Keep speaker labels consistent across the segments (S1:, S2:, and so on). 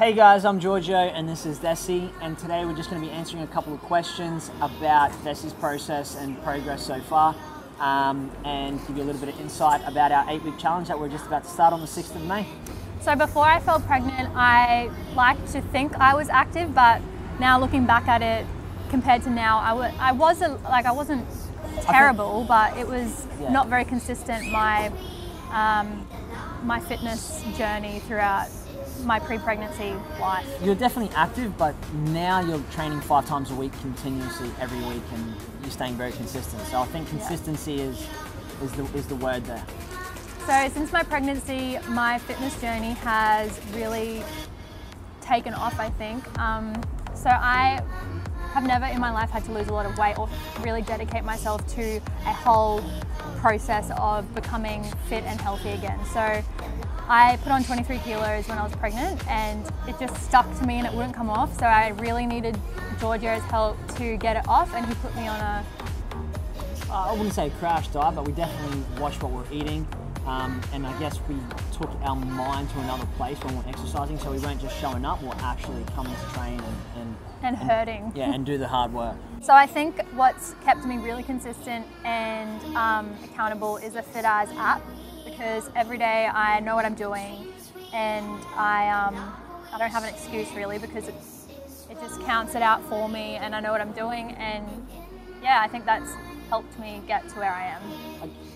S1: Hey guys, I'm Giorgio and this is Desi, and today we're just going to be answering a couple of questions about Desi's process and progress so far, um, and give you a little bit of insight about our eight week challenge that we're just about to start on the 6th of May.
S2: So before I fell pregnant, I liked to think I was active, but now looking back at it, compared to now, I, I wasn't like I wasn't terrible, but it was
S1: Yeah.
S2: not very consistent. My um, my fitness journey throughout my pre-pregnancy life.
S1: You're definitely active, but now you're training five times a week continuously every week, and you're staying very consistent. So I think consistency is is the is the word there.
S2: So since my pregnancy, my fitness journey has really taken off. I think. Um, so I have never in my life had to lose a lot of weight or really dedicate myself to a whole process of becoming fit and healthy again. So I put on 23 kilos when I was pregnant and it just stuck to me and it wouldn't come off. So I really needed Giorgio's help to get it off and he put me on a
S1: Uh, I wouldn't say crash diet, but we definitely watched what we're eating. Um, and I guess we took our mind to another place when we're exercising, so we weren't just showing up, we're actually coming to train and, and,
S2: and hurting.
S1: yeah, and do the hard work.
S2: So I think what's kept me really consistent and um, accountable is the Fit As app because every day I know what I'm doing and I um, I don't have an excuse really because it it just counts it out for me and I know what I'm doing and yeah I think that's helped me get to where I am.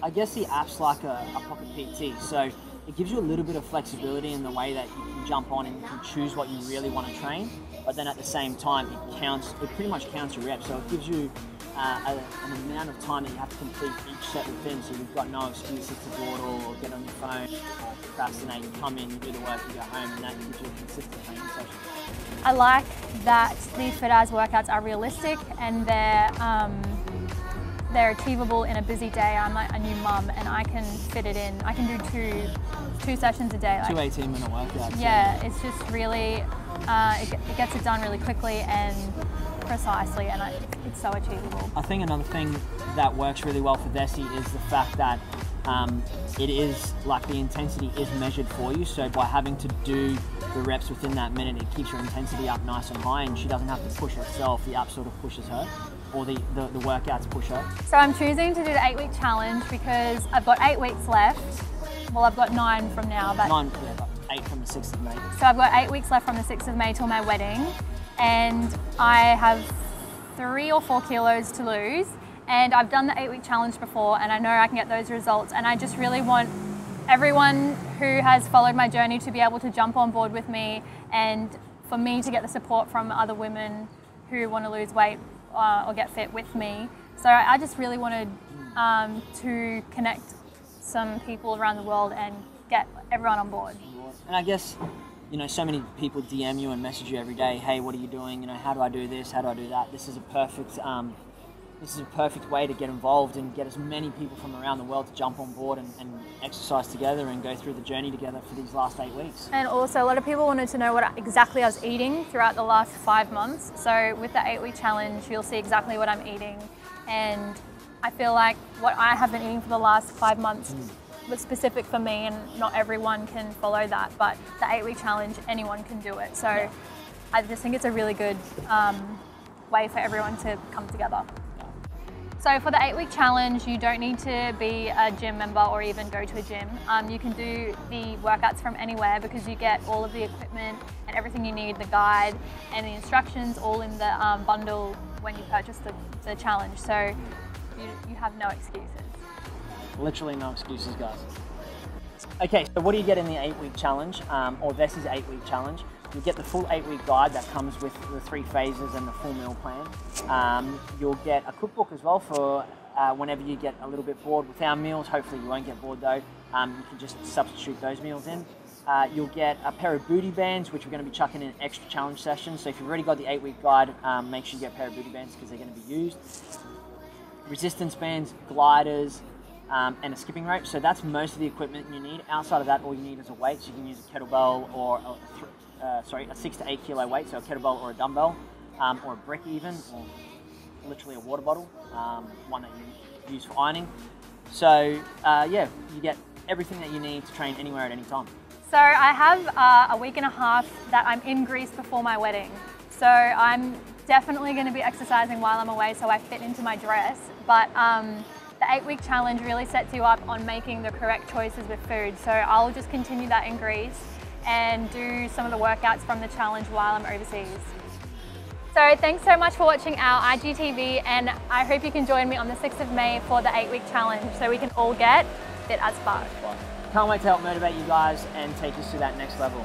S1: I, I guess the app's like a, a pocket PT, so it gives you a little bit of flexibility in the way that you can jump on and you can choose what you really want to train, but then at the same time it counts, it pretty much counts your reps, so it gives you uh, a, an amount of time that you have to complete each set within, so you've got no excuses to dawdle or get on your phone or procrastinate, you come in, you do the work, you go home, and that gives you a consistent training session.
S2: I like that the Fit As workouts are realistic and they're um, they're achievable in a busy day. I'm like a new mum and I can fit it in. I can do two two sessions a day.
S1: Two 18 minute workouts.
S2: yeah, it's just really uh, it, it gets it done really quickly and precisely, and I, it's so achievable.
S1: I think another thing that works really well for Desi is the fact that um, it is like the intensity is measured for you. So by having to do the reps within that minute, it keeps your intensity up nice and high, and she doesn't have to push herself. The app sort of pushes her, or the, the, the workouts push her.
S2: So I'm choosing to do the eight week challenge because I've got eight weeks left. Well, I've got nine from now, but
S1: Nine, yeah, eight from the 6th of May.
S2: So I've got eight weeks left from the 6th of May till my wedding, and I have three or four kilos to lose. And I've done the eight week challenge before, and I know I can get those results. And I just really want everyone who has followed my journey to be able to jump on board with me, and for me to get the support from other women who want to lose weight uh, or get fit with me. So I just really wanted um, to connect some people around the world and get everyone on board.
S1: And I guess, you know, so many people DM you and message you every day. Hey, what are you doing? You know, how do I do this? How do I do that? This is a perfect, um, this is a perfect way to get involved and get as many people from around the world to jump on board and, and exercise together and go through the journey together for these last eight weeks.
S2: And also, a lot of people wanted to know what exactly I was eating throughout the last five months. So, with the eight week challenge, you'll see exactly what I'm eating. And I feel like what I have been eating for the last five months was specific for me, and not everyone can follow that. But the eight week challenge, anyone can do it. So, I just think it's a really good um, way for everyone to come together. So for the eight week challenge, you don't need to be a gym member or even go to a gym. Um, you can do the workouts from anywhere because you get all of the equipment and everything you need, the guide and the instructions all in the um, bundle when you purchase the, the challenge. So you, you have no excuses.
S1: Literally no excuses, guys. Okay, so what do you get in the eight week challenge, um, or this is eight week challenge? You get the full eight week guide that comes with the three phases and the full meal plan. Um, you'll get a cookbook as well for uh, whenever you get a little bit bored with our meals. Hopefully, you won't get bored though. Um, you can just substitute those meals in. Uh, you'll get a pair of booty bands, which we're going to be chucking in extra challenge sessions. So if you've already got the eight week guide, um, make sure you get a pair of booty bands because they're going to be used. Resistance bands, gliders, um, and a skipping rope. So that's most of the equipment you need. Outside of that, all you need is a weight. So you can use a kettlebell or a uh, sorry, a six to eight kilo weight, so a kettlebell or a dumbbell, um, or a brick even, or literally a water bottle, um, one that you use for ironing. So uh, yeah, you get everything that you need to train anywhere at any time.
S2: So I have uh, a week and a half that I'm in Greece before my wedding. So I'm definitely going to be exercising while I'm away so I fit into my dress. But um, the eight week challenge really sets you up on making the correct choices with food. So I'll just continue that in Greece and do some of the workouts from the challenge while I'm overseas. So thanks so much for watching our IGTV and I hope you can join me on the 6th of May for the eight week challenge so we can all get fit as fuck.
S1: Can't wait to help motivate you guys and take us to that next level.